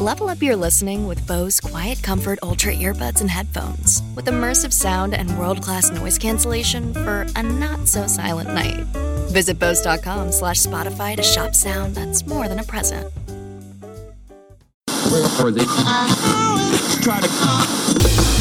Level up your listening with Bose Quiet Comfort Ultra earbuds and headphones with immersive sound and world-class noise cancellation for a not so silent night. Visit Bose.com slash Spotify to shop sound that's more than a present.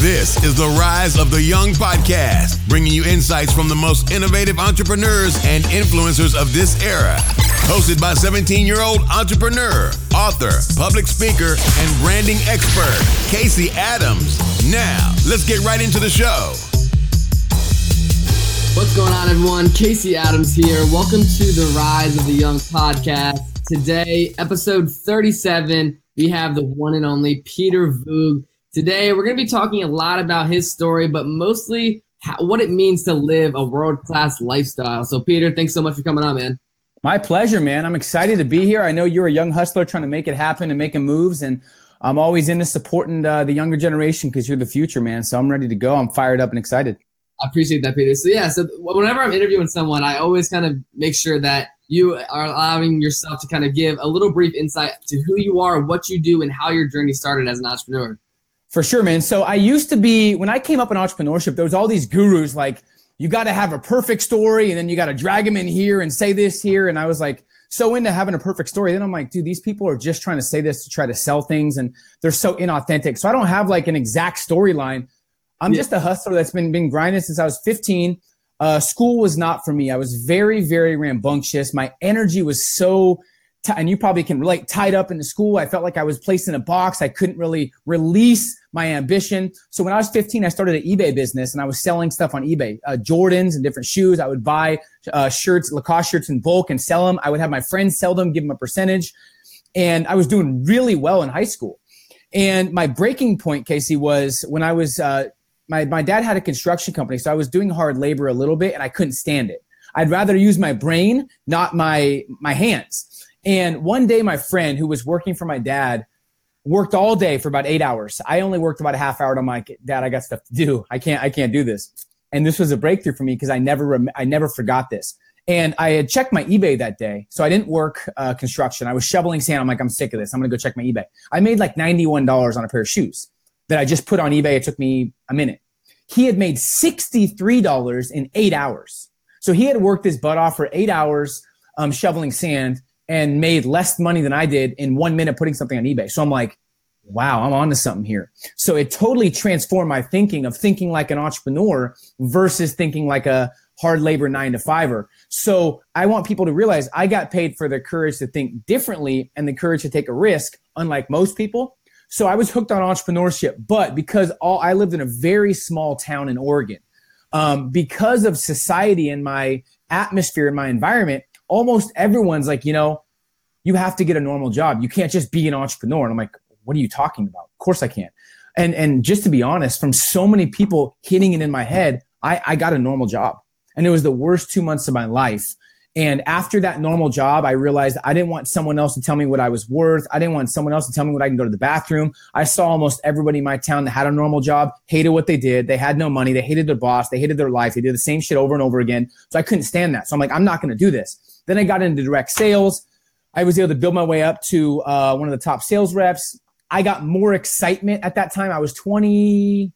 This is the Rise of the Young podcast, bringing you insights from the most innovative entrepreneurs and influencers of this era. Hosted by 17 year old entrepreneur, author, public speaker, and branding expert, Casey Adams. Now, let's get right into the show. What's going on, everyone? Casey Adams here. Welcome to the Rise of the Young podcast. Today, episode 37, we have the one and only Peter Voogd. Today, we're going to be talking a lot about his story, but mostly how, what it means to live a world class lifestyle. So, Peter, thanks so much for coming on, man. My pleasure, man. I'm excited to be here. I know you're a young hustler trying to make it happen and making moves, and I'm always into supporting uh, the younger generation because you're the future, man. So I'm ready to go. I'm fired up and excited. I appreciate that, Peter. So, yeah, so whenever I'm interviewing someone, I always kind of make sure that you are allowing yourself to kind of give a little brief insight to who you are, what you do, and how your journey started as an entrepreneur. For sure, man. So I used to be when I came up in entrepreneurship, there was all these gurus like you got to have a perfect story and then you got to drag them in here and say this here and I was like so into having a perfect story. Then I'm like, dude, these people are just trying to say this to try to sell things and they're so inauthentic. So I don't have like an exact storyline. I'm yeah. just a hustler that's been been grinding since I was 15. Uh, school was not for me. I was very, very rambunctious. My energy was so t- and you probably can relate tied up in the school. I felt like I was placed in a box. I couldn't really release my ambition. So when I was 15, I started an eBay business and I was selling stuff on eBay, uh, Jordans and different shoes. I would buy uh, shirts, Lacoste shirts in bulk and sell them. I would have my friends sell them, give them a percentage. And I was doing really well in high school. And my breaking point, Casey, was when I was, uh, my, my dad had a construction company. So I was doing hard labor a little bit and I couldn't stand it. I'd rather use my brain, not my, my hands. And one day, my friend who was working for my dad worked all day for about eight hours. I only worked about a half hour. I'm like, Dad, I got stuff to do. I can't, I can't do this. And this was a breakthrough for me because I never, rem- I never forgot this. And I had checked my eBay that day. So I didn't work uh, construction. I was shoveling sand. I'm like, I'm sick of this. I'm to go check my eBay. I made like $91 on a pair of shoes that I just put on eBay. It took me a minute. He had made $63 in eight hours. So he had worked his butt off for eight hours um, shoveling sand and made less money than I did in one minute putting something on eBay. So I'm like, wow, I'm on to something here. So it totally transformed my thinking of thinking like an entrepreneur versus thinking like a hard labor nine to fiver. So I want people to realize I got paid for the courage to think differently and the courage to take a risk, unlike most people. So I was hooked on entrepreneurship, but because all I lived in a very small town in Oregon, um, because of society and my atmosphere and my environment, almost everyone's like, you know, you have to get a normal job. You can't just be an entrepreneur. And I'm like, what are you talking about? Of course I can't. And and just to be honest, from so many people hitting it in my head, I, I got a normal job. And it was the worst two months of my life. And after that normal job, I realized I didn't want someone else to tell me what I was worth. I didn't want someone else to tell me when I can go to the bathroom. I saw almost everybody in my town that had a normal job, hated what they did. They had no money. They hated their boss. They hated their life. They did the same shit over and over again. So I couldn't stand that. So I'm like, I'm not going to do this. Then I got into direct sales. I was able to build my way up to uh, one of the top sales reps. I got more excitement at that time. I was 20,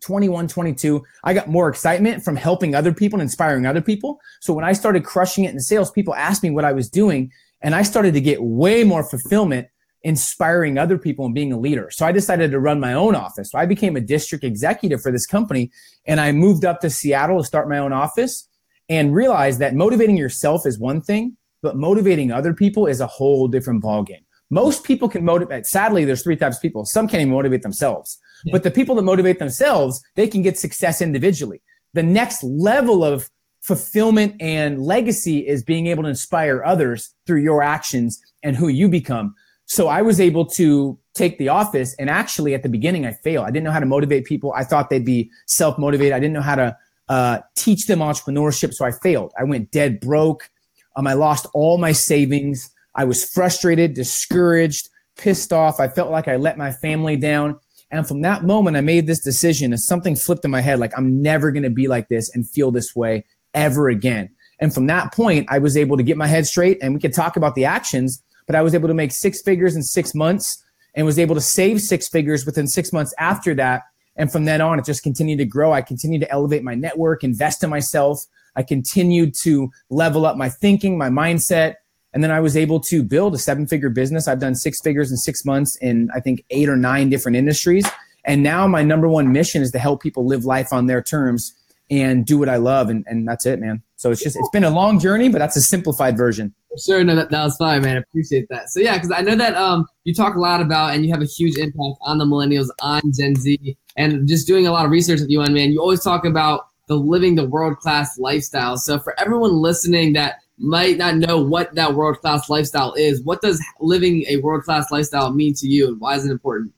21, 22. I got more excitement from helping other people and inspiring other people. So when I started crushing it in sales, people asked me what I was doing. And I started to get way more fulfillment inspiring other people and being a leader. So I decided to run my own office. So I became a district executive for this company and I moved up to Seattle to start my own office and realize that motivating yourself is one thing, but motivating other people is a whole different ballgame. Most people can motivate. Sadly, there's three types of people. Some can't even motivate themselves. Yeah. But the people that motivate themselves, they can get success individually. The next level of fulfillment and legacy is being able to inspire others through your actions and who you become. So I was able to take the office and actually at the beginning I failed. I didn't know how to motivate people. I thought they'd be self motivated. I didn't know how to uh, teach them entrepreneurship. So I failed. I went dead broke. Um, I lost all my savings. I was frustrated, discouraged, pissed off. I felt like I let my family down. And from that moment, I made this decision and something flipped in my head like, I'm never going to be like this and feel this way ever again. And from that point, I was able to get my head straight and we could talk about the actions, but I was able to make six figures in six months and was able to save six figures within six months after that. And from then on, it just continued to grow. I continued to elevate my network, invest in myself. I continued to level up my thinking, my mindset. And then I was able to build a seven figure business. I've done six figures in six months in, I think, eight or nine different industries. And now my number one mission is to help people live life on their terms and do what I love. And, and that's it, man. So it's just, it's been a long journey, but that's a simplified version. Sure, no, that, that was fine, man. I appreciate that. So yeah, because I know that um you talk a lot about and you have a huge impact on the millennials, on Gen Z, and just doing a lot of research with you on man. You always talk about the living the world class lifestyle. So for everyone listening that might not know what that world class lifestyle is, what does living a world class lifestyle mean to you, and why is it important?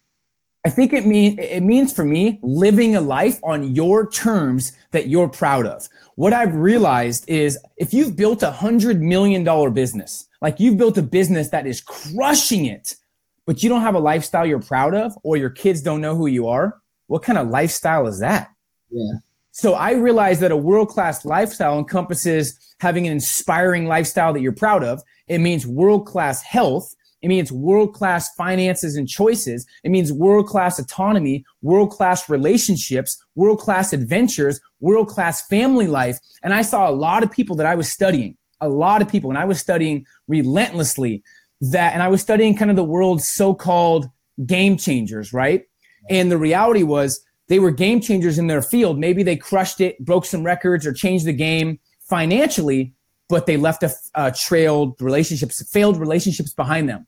I think it mean it means for me living a life on your terms that you're proud of. What I've realized is if you've built a hundred million dollar business, like you've built a business that is crushing it, but you don't have a lifestyle you're proud of, or your kids don't know who you are, what kind of lifestyle is that? Yeah. So I realized that a world class lifestyle encompasses having an inspiring lifestyle that you're proud of. It means world class health it means world class finances and choices. It means world class autonomy, world class relationships, world class adventures, world class family life. And I saw a lot of people that I was studying, a lot of people, and I was studying relentlessly that, and I was studying kind of the world's so called game changers, right? And the reality was they were game changers in their field. Maybe they crushed it, broke some records, or changed the game financially, but they left a, a trailed relationships, failed relationships behind them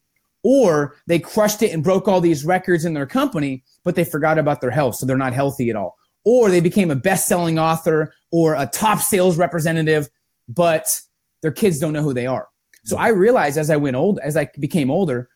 or they crushed it and broke all these records in their company, but they forgot about their health. So they're not healthy at all. Or they became a best selling author or a top sales representative, but their kids don't know who they are. So I realized as I went old, as I became older,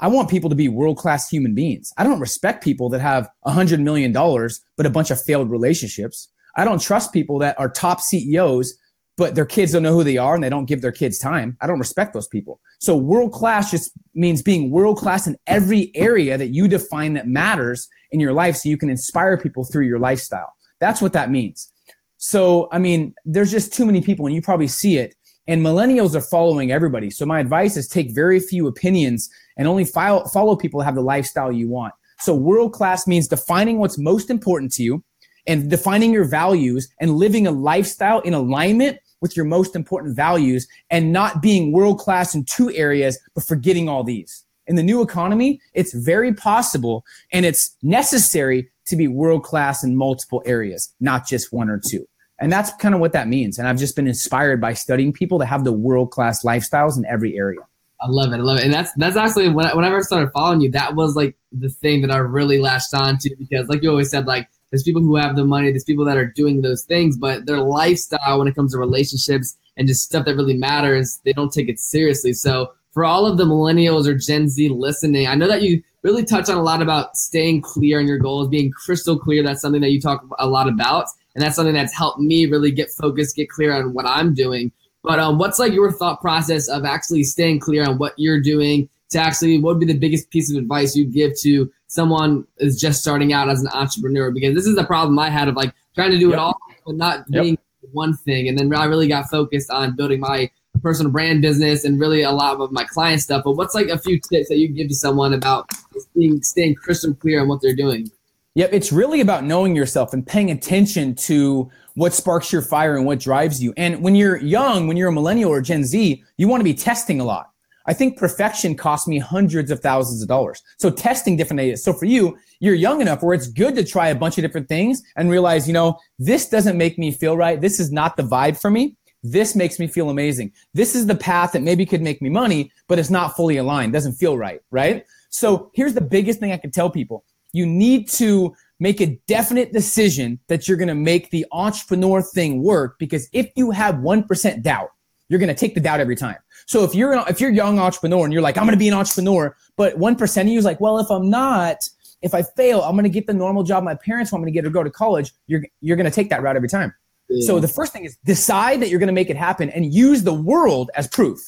I want people to be world class human beings. I don't respect people that have a hundred million dollars, but a bunch of failed relationships. I don't trust people that are top CEOs, but their kids don't know who they are and they don't give their kids time. I don't respect those people. So world class just means being world class in every area that you define that matters in your life so you can inspire people through your lifestyle. That's what that means. So, I mean, there's just too many people and you probably see it and millennials are following everybody. So my advice is take very few opinions and only follow, follow people that have the lifestyle you want. So world class means defining what's most important to you and defining your values and living a lifestyle in alignment with your most important values and not being world class in two areas, but forgetting all these. In the new economy, it's very possible and it's necessary to be world class in multiple areas, not just one or two. And that's kind of what that means. And I've just been inspired by studying people that have the world class lifestyles in every area. I love it. I love it. And that's that's actually when I, whenever I started following you, that was like the thing that I really latched on to because, like you always said, like there's people who have the money. There's people that are doing those things, but their lifestyle when it comes to relationships and just stuff that really matters, they don't take it seriously. So for all of the millennials or Gen Z listening, I know that you really touch on a lot about staying clear on your goals, being crystal clear. That's something that you talk a lot about, and that's something that's helped me really get focused, get clear on what I'm doing. But um, what's like your thought process of actually staying clear on what you're doing? To actually, what would be the biggest piece of advice you'd give to someone is just starting out as an entrepreneur because this is the problem I had of like trying to do yep. it all but not yep. being one thing. And then I really got focused on building my personal brand business and really a lot of my client stuff. But what's like a few tips that you give to someone about being staying crystal clear on what they're doing? Yep, it's really about knowing yourself and paying attention to what sparks your fire and what drives you. And when you're young, when you're a millennial or Gen Z, you want to be testing a lot. I think perfection cost me hundreds of thousands of dollars. So testing different ideas. So for you, you're young enough where it's good to try a bunch of different things and realize, you know, this doesn't make me feel right. This is not the vibe for me. This makes me feel amazing. This is the path that maybe could make me money, but it's not fully aligned. Doesn't feel right. Right. So here's the biggest thing I can tell people. You need to make a definite decision that you're going to make the entrepreneur thing work because if you have 1% doubt, you're going to take the doubt every time. So if you're if you're a young entrepreneur and you're like, I'm going to be an entrepreneur, but one percent of you is like, well, if I'm not, if I fail, I'm going to get the normal job my parents want me to get or go to college. You're you're going to take that route every time. Yeah. So the first thing is decide that you're going to make it happen and use the world as proof.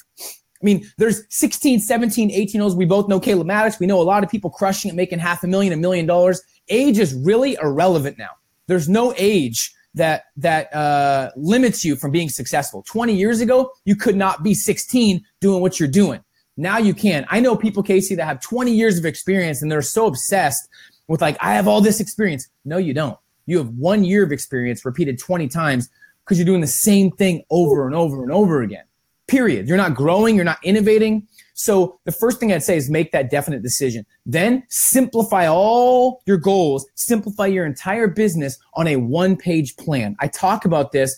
I mean, there's 16, 17, 18 olds. We both know Caleb Maddox. We know a lot of people crushing it, making half a million, a million dollars. Age is really irrelevant now. There's no age that that uh, limits you from being successful. 20 years ago, you could not be 16 doing what you're doing. Now you can. I know people, Casey, that have 20 years of experience and they're so obsessed with like, I have all this experience. No, you don't. You have one year of experience repeated 20 times because you're doing the same thing over and over and over again. Period. You're not growing, you're not innovating. So the first thing I'd say is make that definite decision. Then simplify all your goals, simplify your entire business on a one page plan. I talk about this,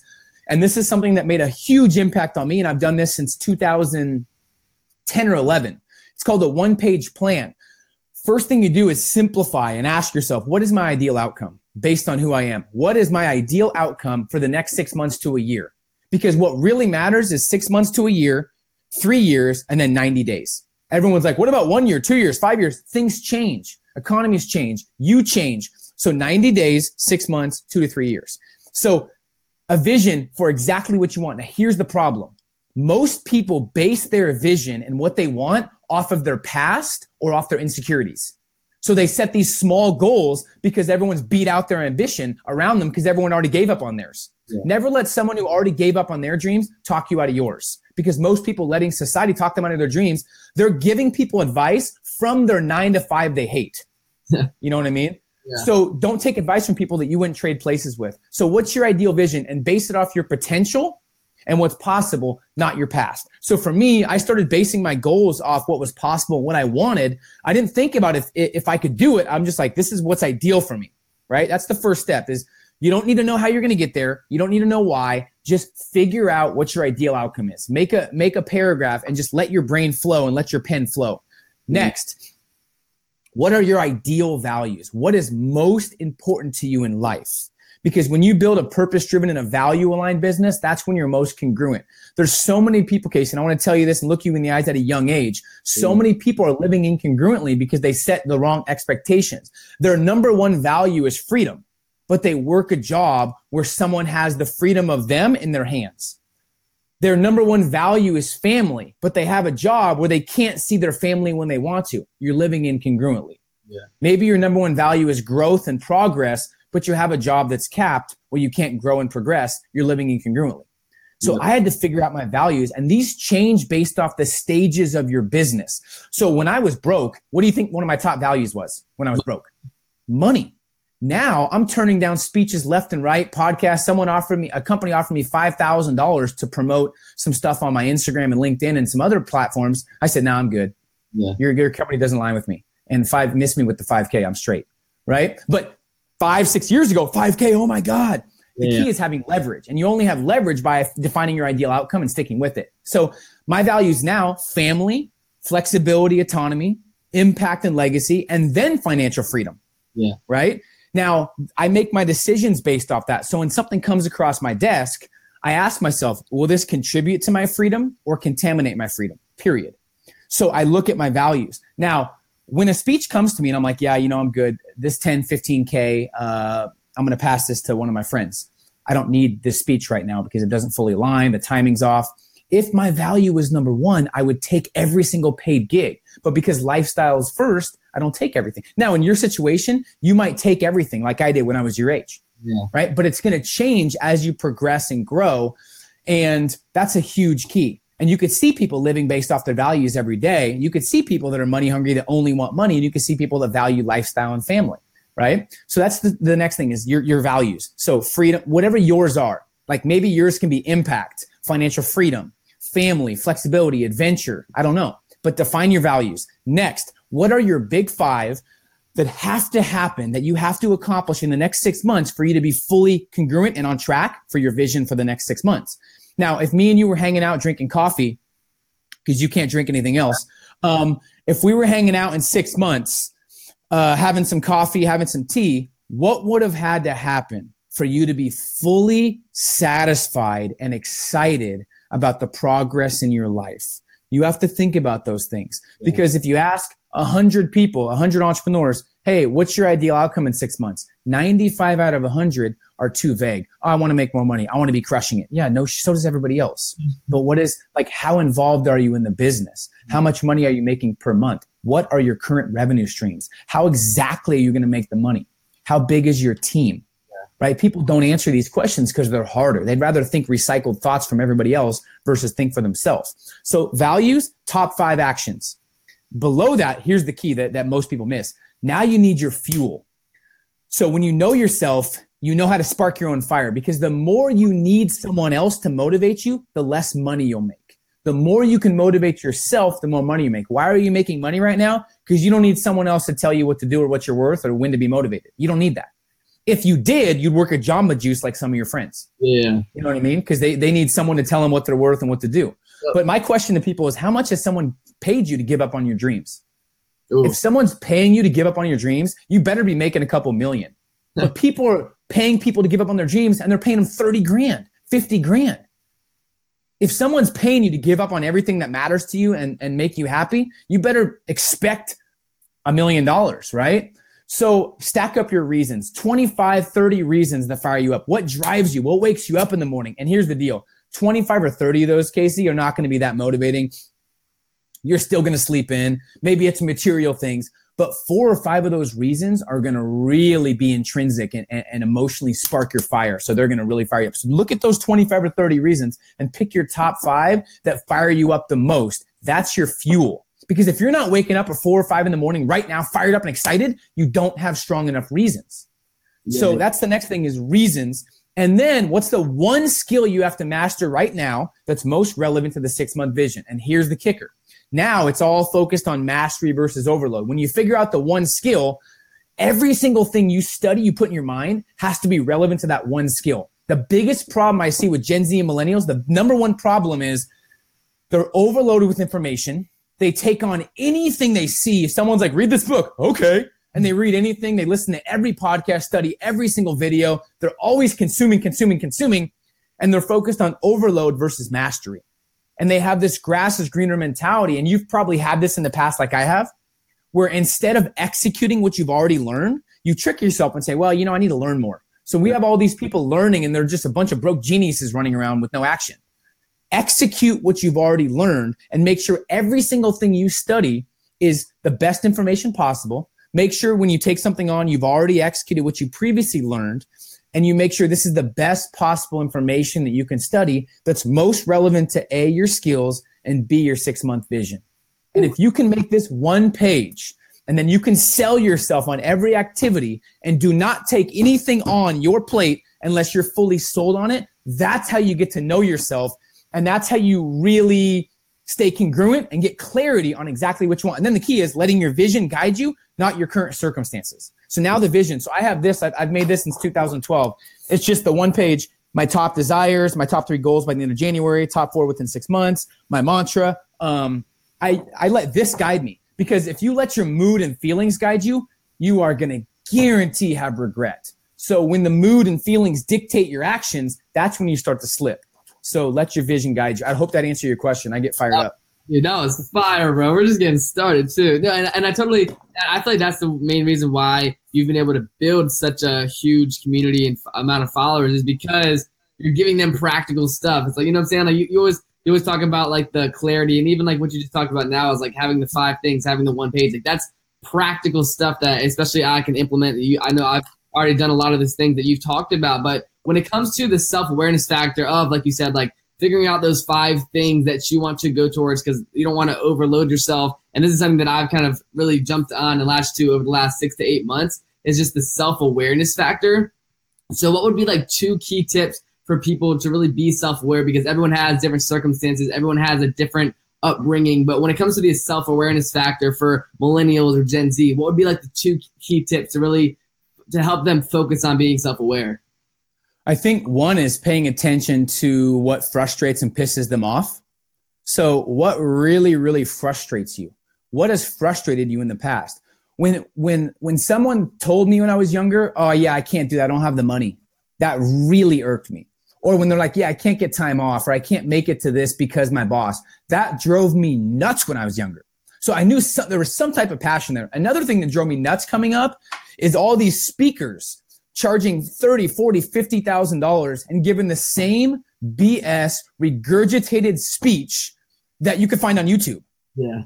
and this is something that made a huge impact on me. And I've done this since 2010 or 11. It's called a one page plan. First thing you do is simplify and ask yourself, what is my ideal outcome based on who I am? What is my ideal outcome for the next six months to a year? Because what really matters is six months to a year, three years, and then 90 days. Everyone's like, what about one year, two years, five years? Things change. Economies change. You change. So 90 days, six months, two to three years. So a vision for exactly what you want. Now, here's the problem. Most people base their vision and what they want off of their past or off their insecurities. So they set these small goals because everyone's beat out their ambition around them because everyone already gave up on theirs. Yeah. Never let someone who already gave up on their dreams talk you out of yours because most people letting society talk them out of their dreams, they're giving people advice from their nine to five they hate. you know what I mean? Yeah. So don't take advice from people that you wouldn't trade places with. So what's your ideal vision and base it off your potential and what's possible, not your past. So for me, I started basing my goals off what was possible, what I wanted. I didn't think about if if I could do it. I'm just like, this is what's ideal for me, right? That's the first step. Is you don't need to know how you're going to get there. You don't need to know why. Just figure out what your ideal outcome is. Make a make a paragraph and just let your brain flow and let your pen flow. Mm-hmm. Next, what are your ideal values? What is most important to you in life? Because when you build a purpose driven and a value aligned business, that's when you're most congruent. There's so many people, Case, and I want to tell you this and look you in the eyes at a young age. So mm. many people are living incongruently because they set the wrong expectations. Their number one value is freedom, but they work a job where someone has the freedom of them in their hands. Their number one value is family, but they have a job where they can't see their family when they want to. You're living incongruently. Yeah. Maybe your number one value is growth and progress, but you have a job that's capped where you can't grow and progress, you're living incongruently. So I had to figure out my values and these change based off the stages of your business. So when I was broke, what do you think one of my top values was when I was broke? Money. Now I'm turning down speeches left and right, podcasts. Someone offered me, a company offered me $5,000 to promote some stuff on my Instagram and LinkedIn and some other platforms. I said, no, I'm good. Yeah. Your, your company doesn't align with me. And five, miss me with the 5K. I'm straight. Right. But five, six years ago, 5K, oh my God. The yeah. key is having leverage, and you only have leverage by defining your ideal outcome and sticking with it. So, my values now family, flexibility, autonomy, impact, and legacy, and then financial freedom. Yeah. Right. Now, I make my decisions based off that. So, when something comes across my desk, I ask myself, will this contribute to my freedom or contaminate my freedom? Period. So, I look at my values. Now, when a speech comes to me and I'm like, yeah, you know, I'm good. This 10, 15K, uh, I'm going to pass this to one of my friends. I don't need this speech right now because it doesn't fully align. The timing's off. If my value was number one, I would take every single paid gig. But because lifestyle is first, I don't take everything. Now, in your situation, you might take everything like I did when I was your age. Yeah. Right. But it's going to change as you progress and grow. And that's a huge key. And you could see people living based off their values every day. You could see people that are money hungry that only want money, and you could see people that value lifestyle and family, right? So that's the, the next thing is your, your values. So freedom, whatever yours are, like maybe yours can be impact, financial freedom, family, flexibility, adventure. I don't know, but define your values. Next, what are your big five that have to happen that you have to accomplish in the next six months for you to be fully congruent and on track for your vision for the next six months? Now, if me and you were hanging out drinking coffee, because you can't drink anything else, um, if we were hanging out in six months, uh, having some coffee, having some tea, what would have had to happen for you to be fully satisfied and excited about the progress in your life. You have to think about those things because if you ask a hundred people, a hundred entrepreneurs, Hey, what's your ideal outcome in six months? 95 out of a hundred are too vague. Oh, I want to make more money. I want to be crushing it. Yeah, no, so does everybody else. Mm-hmm. But what is like, how involved are you in the business? How mm-hmm. much money are you making per month? What are your current revenue streams? How exactly are you going to make the money? How big is your team? Right? People don't answer these questions because they're harder. They'd rather think recycled thoughts from everybody else versus think for themselves. So values, top five actions. Below that, here's the key that, that most people miss. Now you need your fuel. So when you know yourself, you know how to spark your own fire because the more you need someone else to motivate you, the less money you'll make. The more you can motivate yourself, the more money you make. Why are you making money right now? Because you don't need someone else to tell you what to do or what you're worth or when to be motivated. You don't need that if you did, you'd work a Jamba Juice like some of your friends. Yeah. You know what I mean? Because they, they need someone to tell them what they're worth and what to do. Yep. But my question to people is how much has someone paid you to give up on your dreams? Ooh. If someone's paying you to give up on your dreams, you better be making a couple million. but people are paying people to give up on their dreams and they're paying them 30 grand, 50 grand. If someone's paying you to give up on everything that matters to you and, and make you happy, you better expect a million dollars, right? So stack up your reasons 25, 30 reasons that fire you up. What drives you? What wakes you up in the morning? And here's the deal 25 or 30 of those, Casey, are not going to be that motivating. You're still going to sleep in. Maybe it's material things, but four or five of those reasons are going to really be intrinsic and, and, and emotionally spark your fire. So they're going to really fire you up. So look at those 25 or 30 reasons and pick your top five that fire you up the most. That's your fuel. Because if you're not waking up at four or five in the morning right now, fired up and excited, you don't have strong enough reasons. Yeah. So that's the next thing is reasons. And then what's the one skill you have to master right now that's most relevant to the six month vision? And here's the kicker. Now it's all focused on mastery versus overload. When you figure out the one skill, every single thing you study, you put in your mind has to be relevant to that one skill. The biggest problem I see with Gen Z and millennials, the number one problem is they're overloaded with information they take on anything they see. If someone's like, read this book, okay. And they read anything, they listen to every podcast, study every single video. They're always consuming, consuming, consuming, and they're focused on overload versus mastery. And they have this grass is greener mentality. And you've probably had this in the past, like I have, where instead of executing what you've already learned, you trick yourself and say, well, you know, I need to learn more. So we have all these people learning and they're just a bunch of broke geniuses running around with no action execute what you've already learned and make sure every single thing you study is the best information possible. Make sure when you take something on, you've already executed what you previously learned and you make sure this is the best possible information that you can study that's most relevant to A, your skills and B, your six month vision. And if you can make this one page and then you can sell yourself on every activity and do not take anything on your plate unless you're fully sold on it, that's how you get to know yourself and that's how you really stay congruent and get clarity on exactly which one. And then the key is letting your vision guide you, not your current circumstances. So now the vision. So I have this, I've, I've made this since 2012. It's just the one page, my top desires, my top three goals by the end of January, top four within six months, my mantra. Um, I, I let this guide me because if you let your mood and feelings guide you, you are going to guarantee have regret. So when the mood and feelings dictate your actions, that's when you start to slip. So let your vision guide you. I hope that answered your question. I get fired up. You know, it's fire, bro. We're just getting started too. No, and, and I totally, I feel like that's the main reason why you've been able to build such a huge community and f- amount of followers is because you're giving them practical stuff. It's like you know what I'm saying. Like you, you always you always talk about like the clarity and even like what you just talked about now is like having the five things, having the one page. Like that's practical stuff that especially I can implement. You, I know I've already done a lot of these things that you've talked about, but when it comes to the self awareness factor of, like you said, like figuring out those five things that you want to go towards because you don't want to overload yourself. And this is something that I've kind of really jumped on and latched to over the last six to eight months is just the self awareness factor. So, what would be like two key tips for people to really be self aware? Because everyone has different circumstances, everyone has a different upbringing. But when it comes to the self awareness factor for millennials or Gen Z, what would be like the two key tips to really to help them focus on being self aware? I think one is paying attention to what frustrates and pisses them off. So what really, really frustrates you? What has frustrated you in the past? When, when, when someone told me when I was younger, oh yeah, I can't do that. I don't have the money. That really irked me. or when they're like, yeah, I can't get time off or I can't make it to this because my boss. That drove me nuts when I was younger. So I knew some, there was some type of passion there. Another thing that drove me nuts coming up is all these speakers charging 30, 40, 50,000 dollars and giving the same BS regurgitated speech that you could find on YouTube. Yeah.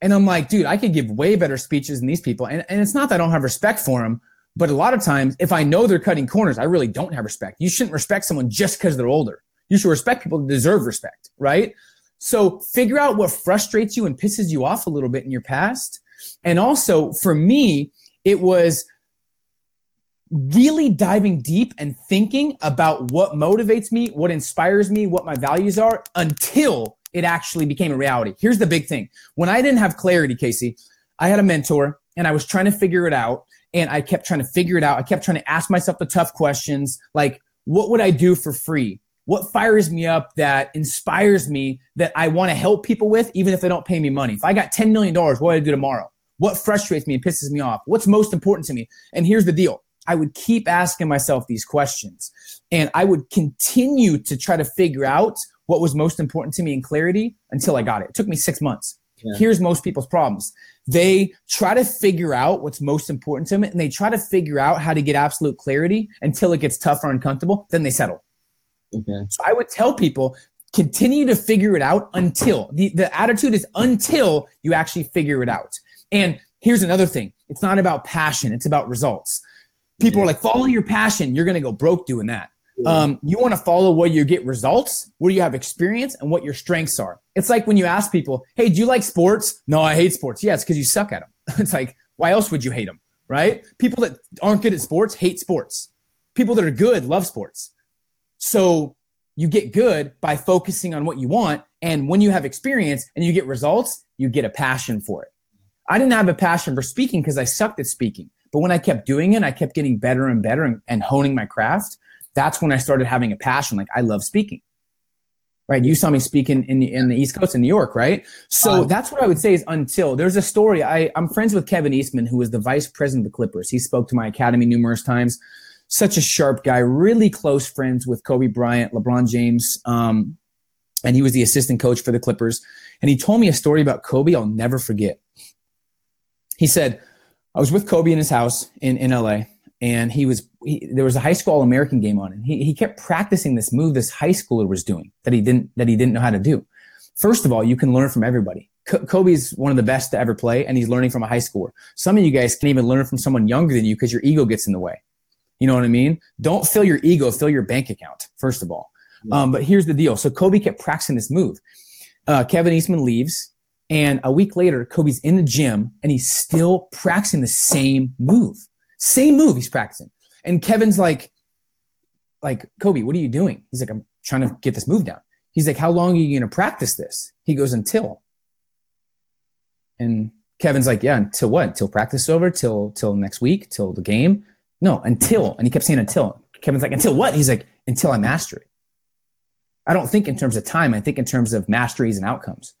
And I'm like, dude, I could give way better speeches than these people. And, and it's not that I don't have respect for them, but a lot of times, if I know they're cutting corners, I really don't have respect. You shouldn't respect someone just because they're older. You should respect people that deserve respect, right? So figure out what frustrates you and pisses you off a little bit in your past. And also, for me, it was really diving deep and thinking about what motivates me, what inspires me, what my values are until it actually became a reality. Here's the big thing. When I didn't have clarity, Casey, I had a mentor and I was trying to figure it out and I kept trying to figure it out. I kept trying to ask myself the tough questions like, what would I do for free? What fires me up that inspires me that I want to help people with, even if they don't pay me money? If I got $10 million, what would I do tomorrow? What frustrates me and pisses me off? What's most important to me? And here's the deal I would keep asking myself these questions and I would continue to try to figure out what was most important to me in clarity until I got it. It took me six months. Yeah. Here's most people's problems. They try to figure out what's most important to them and they try to figure out how to get absolute clarity until it gets tough or uncomfortable. Then they settle. Okay. So I would tell people continue to figure it out until the, the attitude is until you actually figure it out. And here's another thing it's not about passion, it's about results. People yeah. are like, follow your passion. You're going to go broke doing that. Um, you want to follow where you get results, where you have experience, and what your strengths are. It's like when you ask people, "Hey, do you like sports?" No, I hate sports. Yeah, it's because you suck at them. it's like, why else would you hate them, right? People that aren't good at sports hate sports. People that are good love sports. So you get good by focusing on what you want, and when you have experience and you get results, you get a passion for it. I didn't have a passion for speaking because I sucked at speaking. But when I kept doing it, I kept getting better and better and, and honing my craft that's when I started having a passion. Like I love speaking. Right. You saw me speaking in, in, in the East Coast in New York, right? So that's what I would say is until there's a story. I, I'm friends with Kevin Eastman, who was the vice president of the Clippers. He spoke to my academy numerous times. Such a sharp guy, really close friends with Kobe Bryant, LeBron James. Um, and he was the assistant coach for the Clippers. And he told me a story about Kobe I'll never forget. He said, I was with Kobe in his house in, in LA and he was he, there was a high school All American game on, and he he kept practicing this move this high schooler was doing that he didn't that he didn't know how to do. First of all, you can learn from everybody. Kobe's one of the best to ever play, and he's learning from a high schooler. Some of you guys can even learn from someone younger than you because your ego gets in the way. You know what I mean? Don't fill your ego, fill your bank account, first of all. Yeah. Um, but here's the deal. So Kobe kept practicing this move. Uh, Kevin Eastman leaves, and a week later, Kobe's in the gym and he's still practicing the same move. Same move he's practicing. And Kevin's like, like, Kobe, what are you doing? He's like, I'm trying to get this move down. He's like, how long are you to practice this? He goes, until. And Kevin's like, yeah, until what? Until practice is over? Till, till next week? Till the game? No, until. And he kept saying until. Kevin's like, until what? He's like, until I master it. I don't think in terms of time. I think in terms of masteries and outcomes.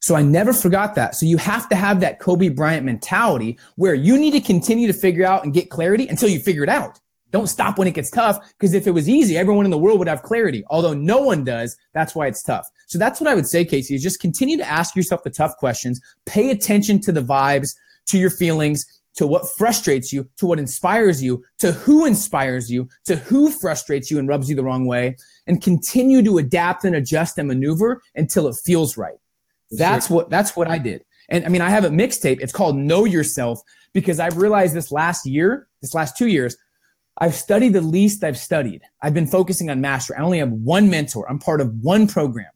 So I never forgot that. So you have to have that Kobe Bryant mentality where you need to continue to figure out and get clarity until you figure it out. Don't stop when it gets tough because if it was easy, everyone in the world would have clarity. Although no one does, that's why it's tough. So that's what I would say, Casey, is just continue to ask yourself the tough questions. Pay attention to the vibes, to your feelings, to what frustrates you, to what inspires you, to who inspires you, to who frustrates you and rubs you the wrong way, and continue to adapt and adjust and maneuver until it feels right. That's what that's what I did. And I mean, I have a mixtape. It's called Know Yourself because I've realized this last year, this last two years, I've studied the least I've studied. I've been focusing on mastery. I only have one mentor. I'm part of one program,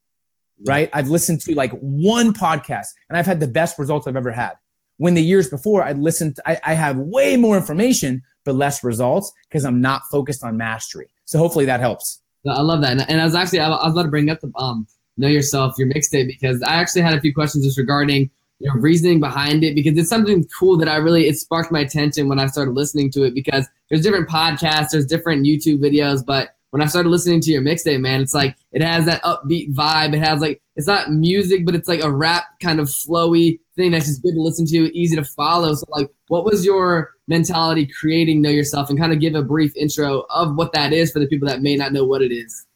right? I've listened to like one podcast and I've had the best results I've ever had. When the years before I'd listened, to, I, I have way more information, but less results because I'm not focused on mastery. So hopefully that helps. I love that. And I was actually, I was about to bring up the, um, know yourself, your mixtape, because I actually had a few questions just regarding your reasoning behind it because it's something cool that I really it sparked my attention when I started listening to it because there's different podcasts, there's different YouTube videos, but when I started listening to your mixtape, man, it's like it has that upbeat vibe. It has like it's not music, but it's like a rap kind of flowy thing that's just good to listen to, easy to follow. So like what was your mentality creating Know Yourself and kind of give a brief intro of what that is for the people that may not know what it is?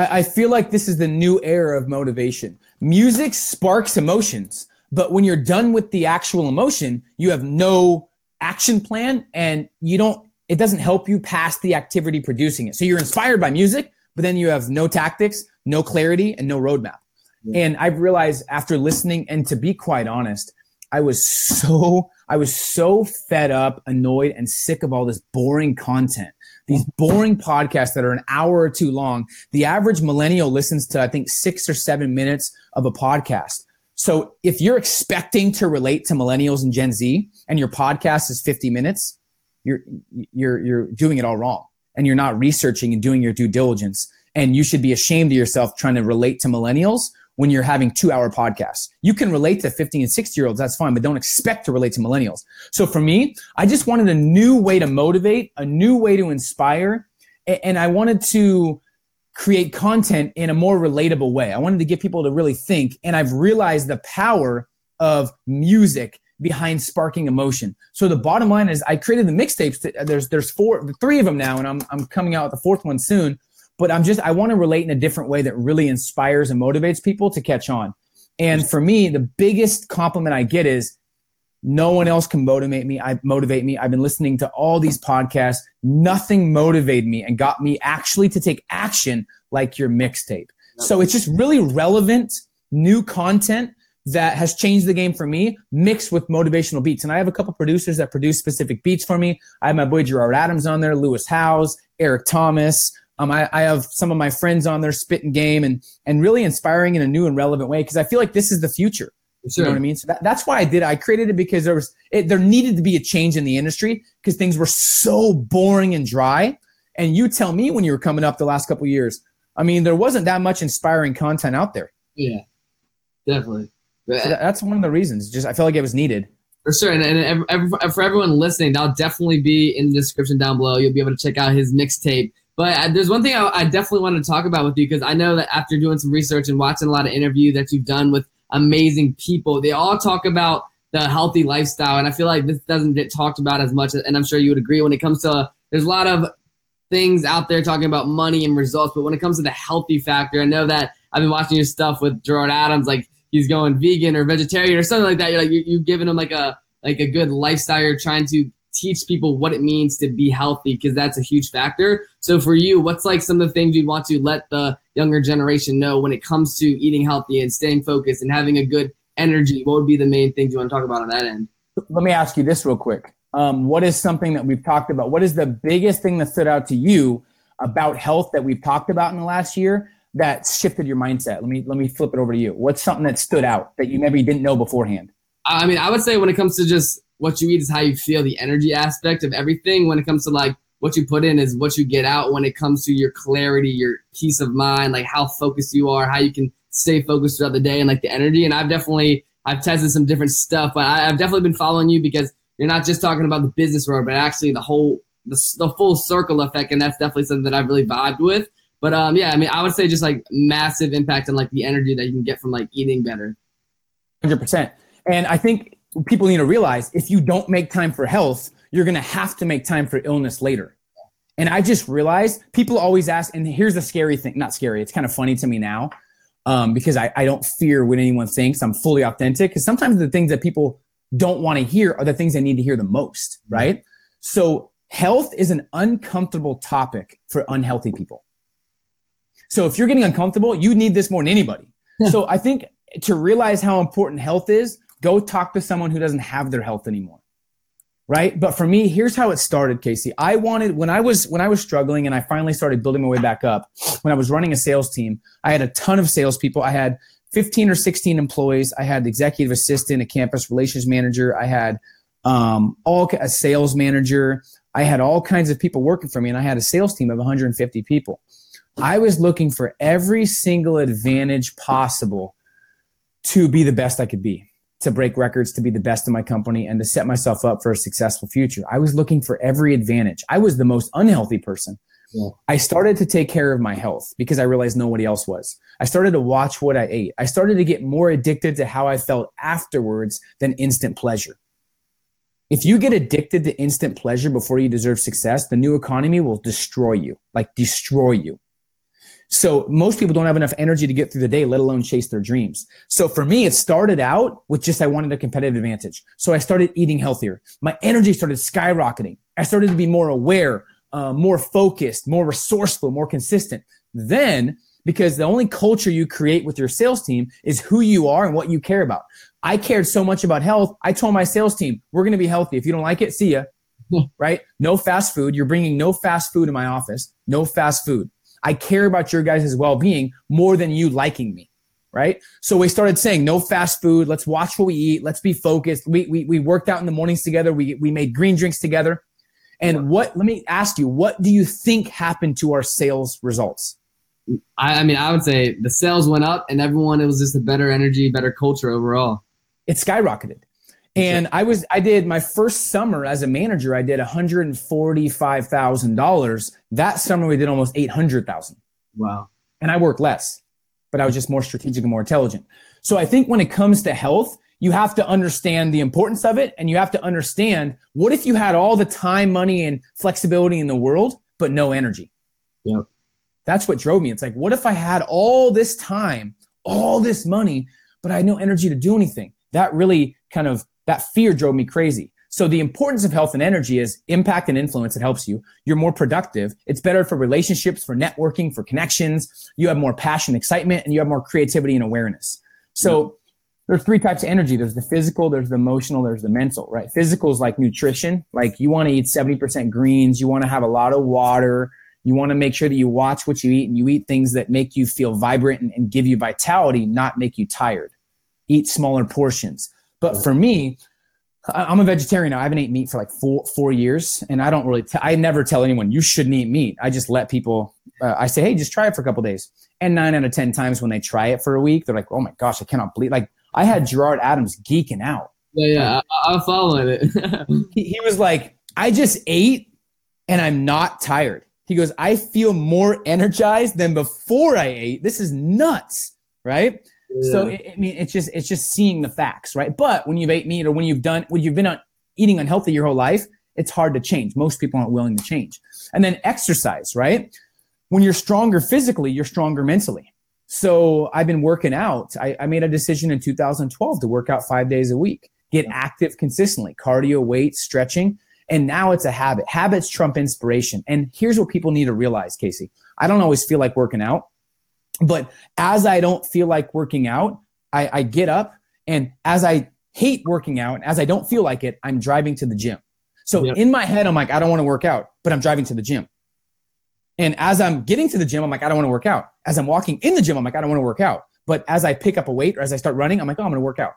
I, I feel like this is the new era of motivation. Music sparks emotions, but when you're done with the actual emotion, you have no action plan and you don't it doesn't help you pass the activity producing it. So you're inspired by music, but then you have no tactics, no clarity, and no roadmap. Yeah. And I've realized after listening, and to be quite honest, I was so I was so fed up, annoyed, and sick of all this boring content. These boring podcasts that are an hour or two long. The average millennial listens to I think six or seven minutes of a podcast. So if you're expecting to relate to millennials and Gen Z, and your podcast is 50 minutes, you're you're you're doing it all wrong, and you're not researching and doing your due diligence. And you should be ashamed of yourself trying to relate to millennials when you're having two hour podcasts. You can relate to 50 and 60 year olds, that's fine, but don't expect to relate to millennials. So for me, I just wanted a new way to motivate, a new way to inspire, and I wanted to create content in a more relatable way. I wanted to get people to really think, and I've realized the power of music behind sparking emotion. So the bottom line is I created the mixtapes. There's there's four, three of them now, and I'm I'm coming out with the fourth one soon but I'm just I want to relate in a different way that really inspires and motivates people to catch on. And for me, the biggest compliment I get is no one else can motivate me. I motivate me. I've been listening to all these podcasts. Nothing motivated me and got me actually to take action like your mixtape. So it's just really relevant new content that has changed the game for me mixed with motivational beats. And I have a couple producers that produce specific beats for me. I have my boy Gerard Adams on there, Lewis Howes, Eric Thomas, um, I, I have some of my friends on there spitting game and and really inspiring in a new and relevant way because I feel like this is the future. Sure. You know what I mean? So that, that's why I did. It. I created it because there was it, there needed to be a change in the industry because things were so boring and dry. And you tell me when you were coming up the last couple years, I mean, there wasn't that much inspiring content out there. Yeah, definitely. So that, that's one of the reasons. Just I felt like it was needed. For sure, and, and every, for everyone listening, that'll definitely be in the description down below. You'll be able to check out his mixtape but uh, there's one thing I, I definitely want to talk about with you because I know that after doing some research and watching a lot of interviews that you've done with amazing people, they all talk about the healthy lifestyle, and I feel like this doesn't get talked about as much. And I'm sure you would agree when it comes to there's a lot of things out there talking about money and results, but when it comes to the healthy factor, I know that I've been watching your stuff with Gerard Adams, like he's going vegan or vegetarian or something like that. You're like you, you've given him like a like a good lifestyle. You're trying to teach people what it means to be healthy because that's a huge factor. So for you, what's like some of the things you want to let the younger generation know when it comes to eating healthy and staying focused and having a good energy? What would be the main things you want to talk about on that end? Let me ask you this real quick. Um, what is something that we've talked about? What is the biggest thing that stood out to you about health that we've talked about in the last year that shifted your mindset? Let me let me flip it over to you. What's something that stood out that you maybe didn't know beforehand? I mean, I would say when it comes to just what you eat is how you feel, the energy aspect of everything. When it comes to like what you put in is what you get out when it comes to your clarity, your peace of mind, like how focused you are, how you can stay focused throughout the day and like the energy. And I've definitely I've tested some different stuff, but I, have definitely been following you because you're not just talking about the business world, but actually the whole the, the full circle effect, and that's definitely something that I've really vibed with. But um, yeah, I mean, I would say just like massive impact on like the energy that you can get from like eating better. Hundred percent. And I think people need to realize if you don't make time for health, you're going to have to make time for illness later. And I just realized people always ask, and here's the scary thing not scary, it's kind of funny to me now um, because I, I don't fear what anyone thinks. I'm fully authentic because sometimes the things that people don't want to hear are the things they need to hear the most, mm-hmm. right? So, health is an uncomfortable topic for unhealthy people. So, if you're getting uncomfortable, you need this more than anybody. so, I think to realize how important health is, go talk to someone who doesn't have their health anymore right? But for me here's how it started casey. I wanted when i was when i was struggling and i finally started building my way back up when i was running a sales team i had a ton of salespeople. I had 15 or 16 employees. I had the executive assistant a campus relations manager. I had um, all a sales manager. I had all kinds of people working for me and i had a sales team of 150 people. I was looking for every single advantage possible to be the best i could be to break records, to be the best in my company, and to set myself up for a successful future. I was looking for every advantage. I was the most unhealthy person. Yeah. I started to take care of my health because I realized nobody else was. I started to watch what I ate. I started to get more addicted to how I felt afterwards than instant pleasure. If you get addicted to instant pleasure before you deserve success, the new economy will destroy you, like destroy you. So most people don't have enough energy to get through the day, let alone chase their dreams. So for me, it started out with just I wanted a competitive advantage. So I started eating healthier. My energy started skyrocketing. I started to be more aware, uh, more focused, more resourceful, more consistent. Then, because the only culture you create with your sales team is who you are and what you care about. I cared so much about health. I told my sales team, we're going to be healthy. If you don't like it, see ya. right? No fast food. You're bringing no fast food in my office. No fast food. I care about your guys' well being more than you liking me. Right. So we started saying no fast food. Let's watch what we eat. Let's be focused. We, we, we worked out in the mornings together. We, we made green drinks together. And what, let me ask you, what do you think happened to our sales results? I, I mean, I would say the sales went up and everyone, it was just a better energy, better culture overall. It skyrocketed. And I was I did my first summer as a manager, I did $145,000. That summer we did almost 800,000. Wow. And I worked less, but I was just more strategic and more intelligent. So I think when it comes to health, you have to understand the importance of it and you have to understand what if you had all the time, money and flexibility in the world but no energy. Yep. That's what drove me. It's like what if I had all this time, all this money, but I had no energy to do anything? That really kind of that fear drove me crazy. So the importance of health and energy is impact and influence. It helps you. You're more productive. It's better for relationships, for networking, for connections. You have more passion, excitement, and you have more creativity and awareness. So there's three types of energy. There's the physical, there's the emotional, there's the mental, right? Physical is like nutrition. Like you want to eat 70% greens. You want to have a lot of water. You want to make sure that you watch what you eat and you eat things that make you feel vibrant and, and give you vitality, not make you tired. Eat smaller portions but for me, I'm a vegetarian now. I haven't eaten meat for like four four years, and I don't really. T- I never tell anyone you shouldn't eat meat. I just let people. Uh, I say, hey, just try it for a couple days. And nine out of ten times when they try it for a week, they're like, oh my gosh, I cannot believe. Like I had Gerard Adams geeking out. Yeah, yeah, I, am following it. he, he was like, I just ate, and I'm not tired. He goes, I feel more energized than before I ate. This is nuts, right? So I mean, it's just it's just seeing the facts, right? But when you've ate meat or when you've done when you've been on, eating unhealthy your whole life, it's hard to change. Most people aren't willing to change. And then exercise, right? When you're stronger physically, you're stronger mentally. So I've been working out. I, I made a decision in 2012 to work out five days a week, get active consistently, cardio, weight, stretching. And now it's a habit. Habits trump inspiration. And here's what people need to realize, Casey. I don't always feel like working out. But as I don't feel like working out, I, I get up and as I hate working out, as I don't feel like it, I'm driving to the gym. So yep. in my head, I'm like, I don't want to work out, but I'm driving to the gym. And as I'm getting to the gym, I'm like, I don't want to work out. As I'm walking in the gym, I'm like, I don't want to work out. But as I pick up a weight or as I start running, I'm like, oh, I'm going to work out.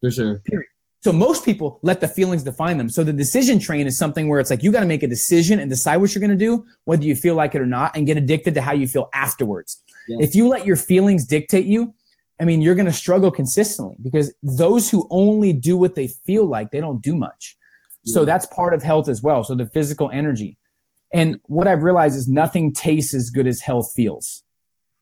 For sure. Period. So most people let the feelings define them. So the decision train is something where it's like you got to make a decision and decide what you're going to do, whether you feel like it or not, and get addicted to how you feel afterwards. If you let your feelings dictate you, I mean, you're going to struggle consistently because those who only do what they feel like, they don't do much. Yeah. So that's part of health as well. So the physical energy. And what I've realized is nothing tastes as good as health feels.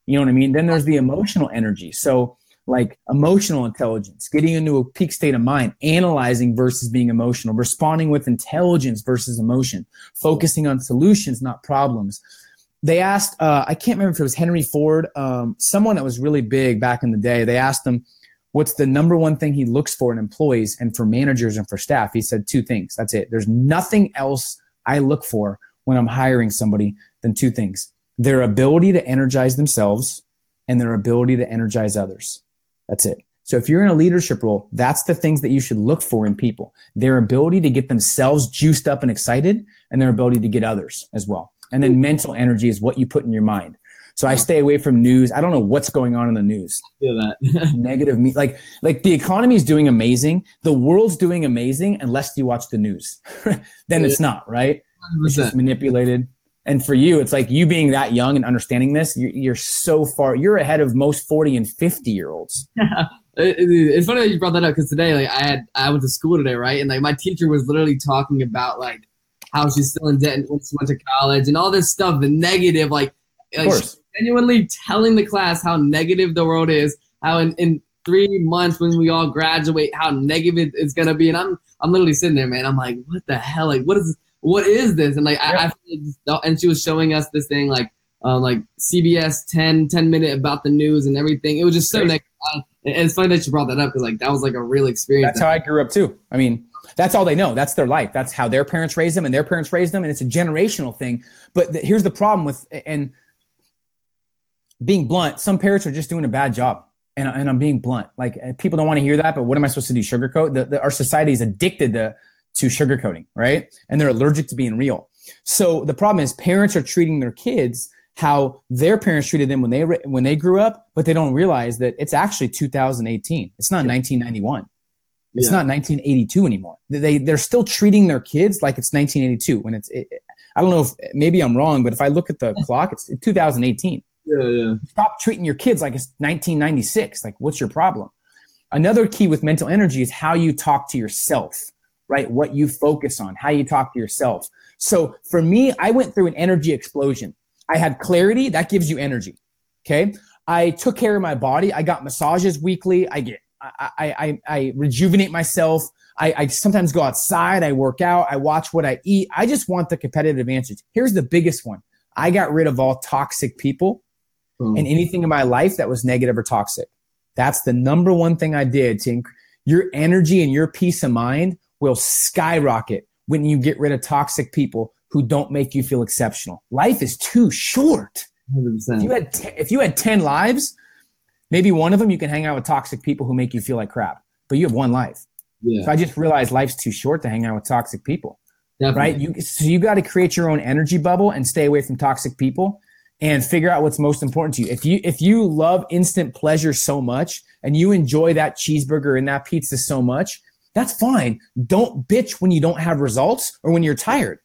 You know what I mean? Then there's the emotional energy. So like emotional intelligence, getting into a peak state of mind, analyzing versus being emotional, responding with intelligence versus emotion, focusing on solutions, not problems they asked uh, i can't remember if it was henry ford um, someone that was really big back in the day. They asked him what's the number one thing he looks for in employees and for managers and for staff? He said two things. That's it. There's nothing else i look for when i'm hiring somebody than two things. Their ability to energize themselves and their ability to energize others. That's it. So if you're in a leadership role that's the things that you should look for in people. Their ability to get themselves juiced up and excited and their ability to get others as well and then mental energy is what you put in your mind. So I stay away from news. I don't know what's going on in the news. Feel that. Negative me like like the economy is doing amazing. The world's doing amazing unless you watch the news. then it's not, right? 100%. It's just manipulated. And for you, it's like you being that young and understanding this, you're, you're so far, you're ahead of most 40 and 50 year olds. it's funny that you brought that up because today, like I had, I went to school today, right? And like my teacher was literally talking about like how she's still in debt when she went to college and all this stuff, the negative, like, like genuinely telling the class how negative the world is, how in, in three months when we all graduate, how negative it's gonna be. And I'm I'm literally sitting there, man. I'm like, what the hell? Like, what is what is this? And like, I, I and she was showing us this thing like um, like CBS 10, 10 minute about the news and everything. It was just so next. And it's funny that you brought that up because like that was like a real experience. That's how I grew up too. I mean, that's all they know. That's their life. That's how their parents raised them, and their parents raised them, and it's a generational thing. But the, here's the problem with and being blunt. Some parents are just doing a bad job, and, and I'm being blunt. Like eh, people don't want to hear that, but what am I supposed to do? Sugarcoat? The, the, our society is addicted to to sugarcoating, right? And they're allergic to being real. So the problem is parents are treating their kids how their parents treated them when they when they grew up, but they don't realize that it's actually 2018. It's not 1991. It's yeah. not 1982 anymore. They they're still treating their kids like it's 1982 when it's. It, I don't know if maybe I'm wrong, but if I look at the clock, it's 2018. Yeah, yeah. Stop treating your kids like it's 1996. Like, what's your problem? Another key with mental energy is how you talk to yourself, right? What you focus on, how you talk to yourself. So for me, I went through an energy explosion. I had clarity that gives you energy. Okay. I took care of my body. I got massages weekly. I get, I, I, I rejuvenate myself. I, I sometimes go outside. I work out. I watch what I eat. I just want the competitive advantage. Here's the biggest one. I got rid of all toxic people mm. and anything in my life that was negative or toxic. That's the number one thing I did to inc- your energy and your peace of mind will skyrocket when you get rid of toxic people who don't make you feel exceptional. Life is too short. 100%. If you had t- if you had 10 lives, maybe one of them you can hang out with toxic people who make you feel like crap, but you have one life. Yeah. So I just realized life's too short to hang out with toxic people. Definitely. Right? You so you got to create your own energy bubble and stay away from toxic people and figure out what's most important to you. If you if you love instant pleasure so much and you enjoy that cheeseburger and that pizza so much, that's fine. Don't bitch when you don't have results or when you're tired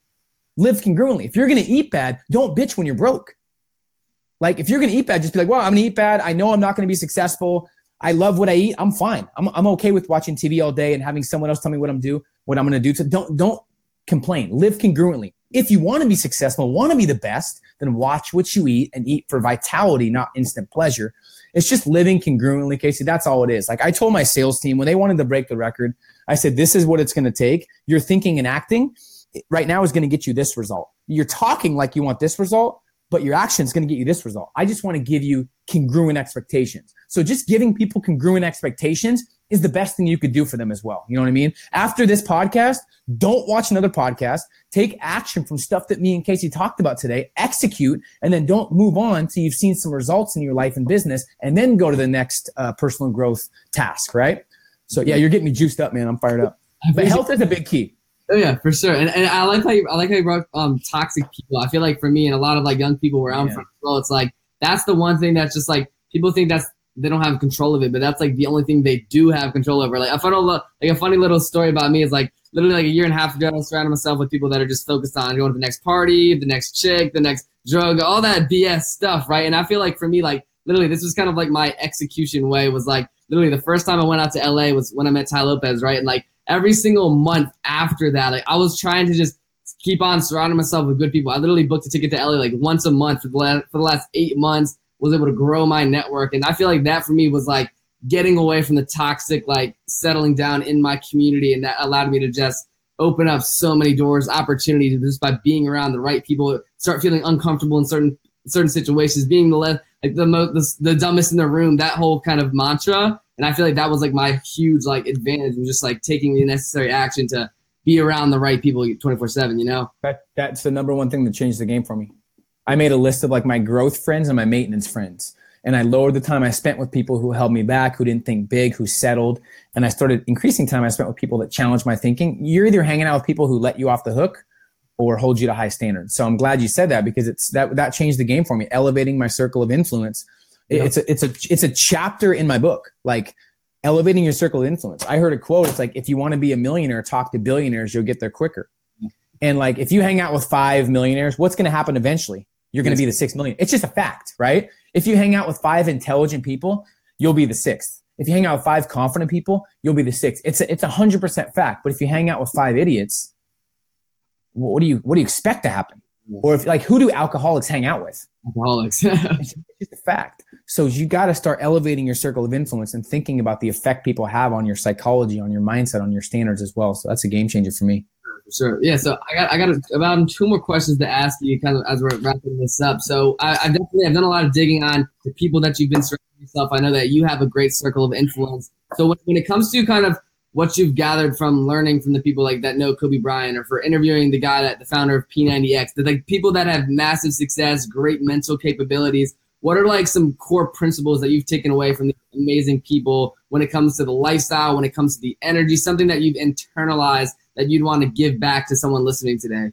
live congruently. If you're going to eat bad, don't bitch when you're broke. Like if you're to eat bad, just be like, well, I'm to eat bad. I know I'm not to be successful. I love what I eat. I'm fine. I'm, I'm okay with watching TV all day and having someone else tell me what I'm do, what I'm to do. So don't, don't complain. Live congruently. If you want to be successful, want to be the best, then watch what you eat and eat for vitality, not instant pleasure. It's just living congruently, Casey. That's all it is. Like I told my sales team when they wanted to break the record, I said, this is what it's to take. You're thinking and acting right now is to get you this result. You're talking like you want this result, but your action is going to get you this result. I just want to give you congruent expectations. So just giving people congruent expectations is the best thing you could do for them as well. You know what I mean? After this podcast, don't watch another podcast. Take action from stuff that me and Casey talked about today, execute, and then don't move on until you've seen some results in your life and business, and then go to the next uh, personal growth task, right? So yeah, you're getting me juiced up, man. I'm fired up. But health is a big key. Oh yeah, for sure. And, and I like how you, I like how you brought um toxic people. I feel like for me and a lot of like young people where I'm yeah. from well, it's like that's the one thing that's just like people think that's they don't have control of it, but that's like the only thing they do have control over. Like a funny like a funny little story about me is like literally like a year and a half ago, I was surrounding myself with people that are just focused on going to the next party, the next chick, the next drug, all that BS stuff, right? And I feel like for me, like literally, this was kind of like my execution way was like literally the first time I went out to LA was when I met Tai Lopez, right? And like every single month after that, like I was trying to just keep on surrounding myself with good people. I literally booked a ticket to LA like once a month for the last, for the last eight months. Was able to grow my network, and I feel like that for me was like getting away from the toxic, like settling down in my community, and that allowed me to just open up so many doors, opportunities just by being around the right people. Start feeling uncomfortable in certain certain situations, being the less like the most the, the dumbest in the room. That whole kind of mantra and I feel like that was like my huge like advantage was just like taking the necessary action to be around the right people 24 7, you know? That, that's the number one thing that changed the game for me. I made a list of like my growth friends and my maintenance friends. And I lowered the time I spent with people who held me back, who didn't think big, who settled. And I started increasing time I spent with people that challenged my thinking. You're either hanging out with people who let you off the hook or hold you to high standards. So I'm glad you said that because it's that that changed the game for me, elevating my circle of influence it's a it's a it's a chapter in my book, like elevating your circle of influence. I heard a quote. It's like if you want to be a millionaire, talk to billionaires. You'll get there quicker. Mm-hmm. And like if you hang out with five millionaires, what's going to happen eventually? You're going to be the sixth million. It's just a fact, right? If you hang out with five intelligent people, you'll be the sixth. If you hang out with five confident people, you'll be the sixth. It's a, it's a hundred percent fact. But if you hang out with five idiots, what do you what do you expect to happen? Mm-hmm. Or if like who do alcoholics hang out with? Alcoholics. it's just a fact. So you got to start elevating your circle of influence and thinking about the effect people have on your psychology, on your mindset, on your standards as well. So that's a game changer for me. Sure. Yeah. So I got I got about two more questions to ask you, kind of as we're wrapping this up. So I, I definitely I've done a lot of digging on the people that you've been surrounding yourself. I know that you have a great circle of influence. So when, when it comes to kind of what you've gathered from learning from the people like that know Kobe Bryant, or for interviewing the guy that the founder of P90X, the like people that have massive success, great mental capabilities. What are like some core principles that you've taken away from these amazing people when it comes to the lifestyle, when it comes to the energy, something that you've internalized that you'd want to give back to someone listening today?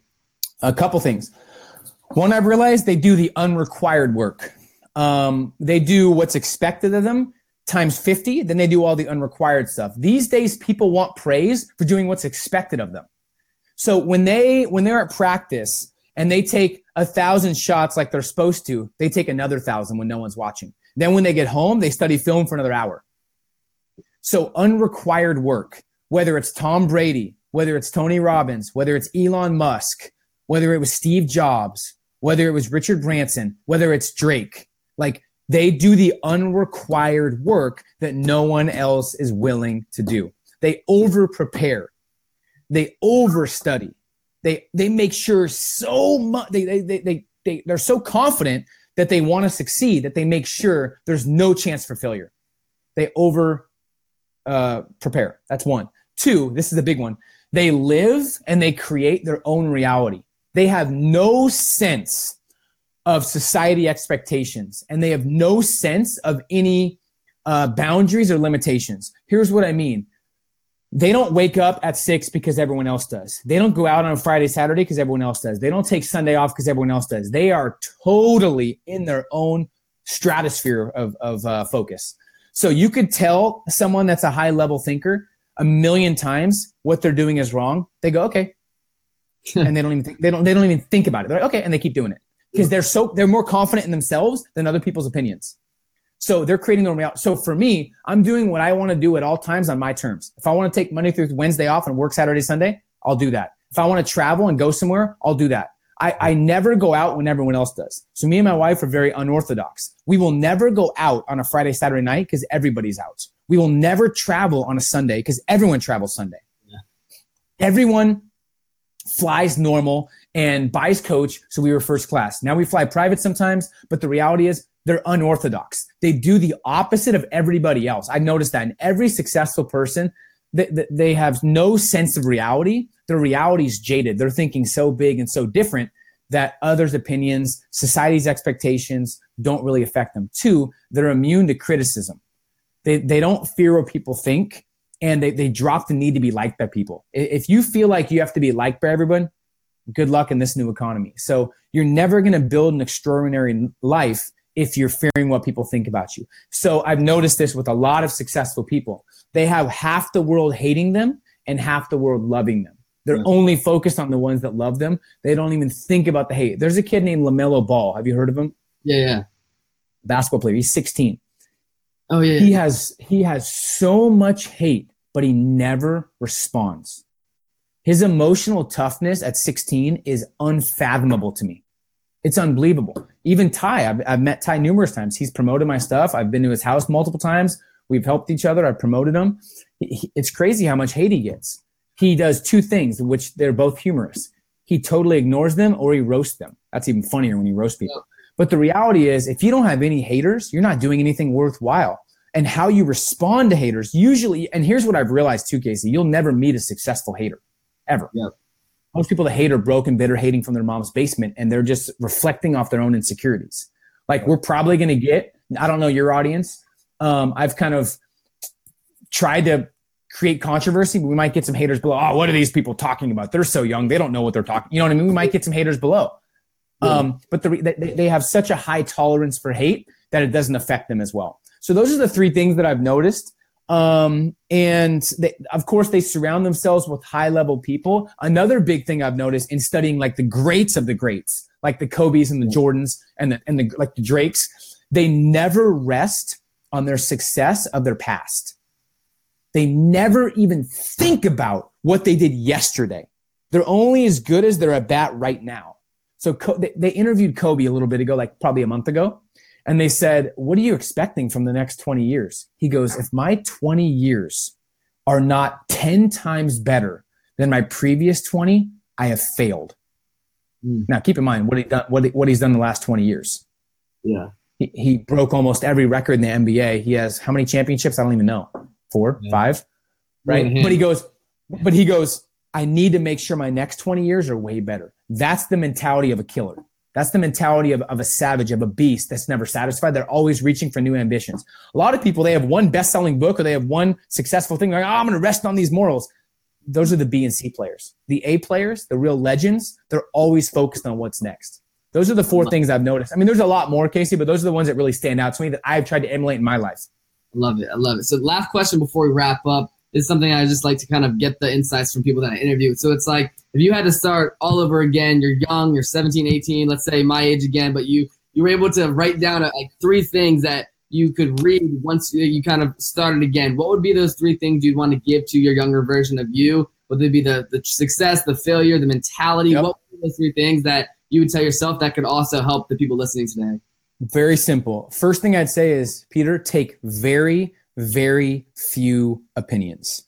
A couple things. One, I've realized they do the unrequired work. Um, they do what's expected of them times 50, then they do all the unrequired stuff. These days, people want praise for doing what's expected of them. So when they when they're at practice and they take a thousand shots like they're supposed to, they take another thousand when no one's watching. Then when they get home, they study film for another hour. So unrequired work, whether it's Tom Brady, whether it's Tony Robbins, whether it's Elon Musk, whether it was Steve Jobs, whether it was Richard Branson, whether it's Drake, like they do the unrequired work that no one else is willing to do. They over prepare. They over study. They they make sure so much they they they they, they they're so confident that they want to succeed that they make sure there's no chance for failure. They over uh, prepare. That's one. Two, this is a big one. They live and they create their own reality. They have no sense of society expectations and they have no sense of any uh, boundaries or limitations. Here's what I mean. They don't wake up at six because everyone else does. They don't go out on a Friday, Saturday because everyone else does. They don't take Sunday off because everyone else does. They are totally in their own stratosphere of, of uh, focus. So you could tell someone that's a high level thinker a million times what they're doing is wrong. They go, okay. and they don't even think, they don't, they don't even think about it. They're like, okay. And they keep doing it because they're so they're more confident in themselves than other people's opinions. So they're creating their own. So for me, I'm doing what I want to do at all times on my terms. If I want to take Monday through Wednesday off and work Saturday, Sunday, I'll do that. If I want to travel and go somewhere, I'll do that. I, I never go out when everyone else does. So me and my wife are very unorthodox. We will never go out on a Friday, Saturday night because everybody's out. We will never travel on a Sunday because everyone travels Sunday. Yeah. Everyone flies normal and buys coach. So we were first class. Now we fly private sometimes, but the reality is they're unorthodox. They do the opposite of everybody else. I noticed that in every successful person, they, they have no sense of reality. Their reality is jaded. They're thinking so big and so different that others' opinions, society's expectations don't really affect them. Two, they're immune to criticism. They, they don't fear what people think and they, they drop the need to be liked by people. If you feel like you have to be liked by everyone, good luck in this new economy. So you're never going to build an extraordinary life if you're fearing what people think about you. So I've noticed this with a lot of successful people. They have half the world hating them and half the world loving them. They're hmm. only focused on the ones that love them. They don't even think about the hate. There's a kid named LaMelo Ball. Have you heard of him? Yeah, yeah. Basketball player. He's 16. Oh yeah. He has he has so much hate, but he never responds. His emotional toughness at 16 is unfathomable to me. It's unbelievable. Even Tai, I've, I've met Tai numerous times. He's promoted my stuff. I've been to his house multiple times. We've helped each other. I've promoted him. It's crazy how much hate he gets. He does two things, which they're both humorous. He totally ignores them or he roasts them. That's even funnier when you roast people. But the reality is, if you don't have any haters, you're not doing anything worthwhile. And how you respond to haters, usually, and here's what I've realized too, Casey, you'll never meet a successful hater ever. Yeah. Most people that hate are broken, bitter, hating from their mom's basement, and they're just reflecting off their own insecurities. Like we're probably going to get, I don't know your audience. Um, I've kind of tried to create controversy, but we might get some haters below. Oh, what are these people talking about? They're so young. They don't know what they're talking. You know what I mean? We might get some haters below. Um, but the, they, they have such a high tolerance for hate that it doesn't affect them as well. So those are the three things that I've noticed. Um, and they, of course, they surround themselves with high level people. Another big thing I've noticed in studying like the greats of the greats, like the Kobe's and the Jordans and the, and the, like the Drakes, they never rest on their success of their past. They never even think about what they did yesterday. They're only as good as they're at bat right now. So they, they interviewed Kobe a little bit ago, like probably a month ago. And they said, What are you expecting from the next 20 years? He goes, If my 20 years are not 10 times better than my previous 20, I have failed. Mm. Now, keep in mind what he done, what, what he's done the last 20 years. Yeah. He, he broke almost every record in the NBA. He has how many championships? I don't even know. Four, Yeah. five, right? Yeah. But he goes, but he goes, I need to make sure my next 20 years are way better. That's the mentality of a killer. That's the mentality of, of a savage, of a beast that's never satisfied. They're always reaching for new ambitions. A lot of people, they have one best selling book or they have one successful thing. Like, oh, I'm going to rest on these morals. Those are the B and C players. The A players, the real legends, they're always focused on what's next. Those are the four things I've noticed. I mean, there's a lot more, Casey, but those are the ones that really stand out to me that I've tried to emulate in my life. I love it. I love it. So, last question before we wrap up is something I just like to kind of get the insights from people that I interview. So, it's like if you had to start all over again, you're young, you're 17, 18, let's say my age again, but you you were able to write down uh, like three things that you could read once you, kind of started again. What would be those three things you'd want to give to your younger version of you? Would they be the the success, the failure, the mentality? Yep. What would be those three things that you would tell yourself that could also help the people listening today? Very simple. First thing I'd say is, Peter, take very, very few opinions.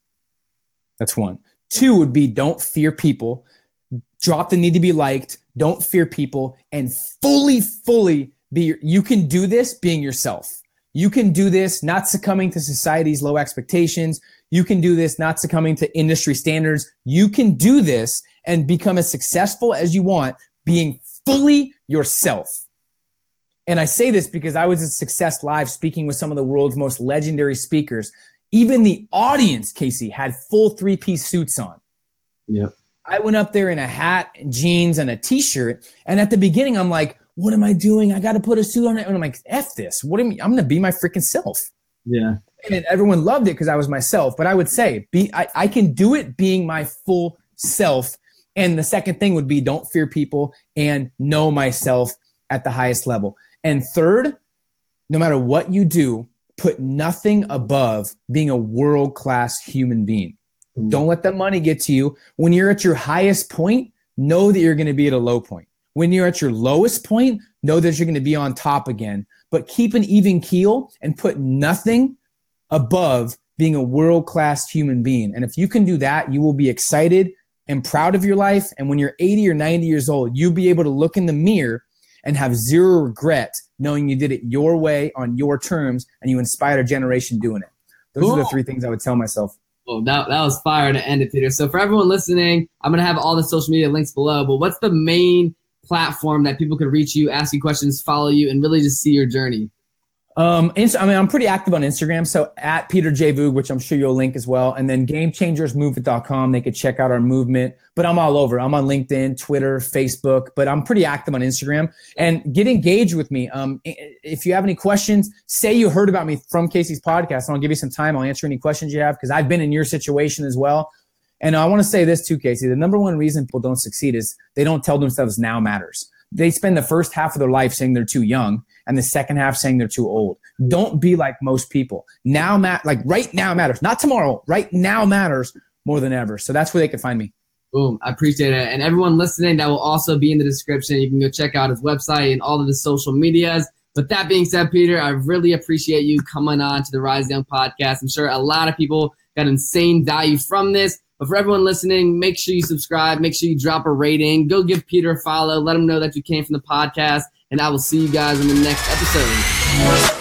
That's one. Two would be don't fear people, drop the need to be liked, don't fear people, and fully, fully be you can do this being yourself. You can do this not succumbing to society's low expectations. You can do this not succumbing to industry standards. You can do this and become as successful as you want being fully yourself. And I say this because I was at Success Live speaking with some of the world's most legendary speakers. Even the audience, Casey, had full three piece suits on. Yep. I went up there in a hat, and jeans, and a t shirt. And at the beginning, I'm like, what am I doing? I got to put a suit on it. And I'm like, F this. What am I? I'm going to be my freaking self. Yeah. And everyone loved it because I was myself. But I would say, be I, I can do it being my full self. And the second thing would be don't fear people and know myself at the highest level. And third, no matter what you do, put nothing above being a world class human being. Mm. Don't let the money get to you. When you're at your highest point, know that you're going to be at a low point. When you're at your lowest point, know that you're going to be on top again. But keep an even keel and put nothing above being a world class human being. And if you can do that, you will be excited and proud of your life. And when you're 80 or 90 years old, you'll be able to look in the mirror and have zero regret knowing you did it your way on your terms and you inspired a generation doing it. Those are the three things I would tell myself. Oh, that, that was fire to end it, Peter. So for everyone listening, I'm gonna have all the social media links below. But what's the main platform that people could reach you, ask you questions, follow you, and really just see your journey? Um, I mean, I'm pretty active on Instagram. So at Peter J. Voogd, which I'm sure you'll link as well. And then gamechangersmovement.com. They could check out our movement, but I'm all over. I'm on LinkedIn, Twitter, Facebook, but I'm pretty active on Instagram and get engaged with me. Um, if you have any questions, say you heard about me from Casey's podcast and I'll give you some time. I'll answer any questions you have because I've been in your situation as well. And I want to say this too, Casey. The number one reason people don't succeed is they don't tell themselves now matters. They spend the first half of their life saying they're too young and the second half saying they're too old. Don't be like most people. Now, Matt, like right now matters, not tomorrow. Right now matters more than ever. So that's where they can find me. Boom. I appreciate it. And everyone listening, that will also be in the description. You can go check out his website and all of his social medias. But that being said, Peter, I really appreciate you coming on to the Rise Young podcast. I'm sure a lot of people got insane value from this. But for everyone listening, make sure you subscribe. Make sure you drop a rating. Go give Peter a follow. Let him know that you came from the podcast. And I will see you guys in the next episode.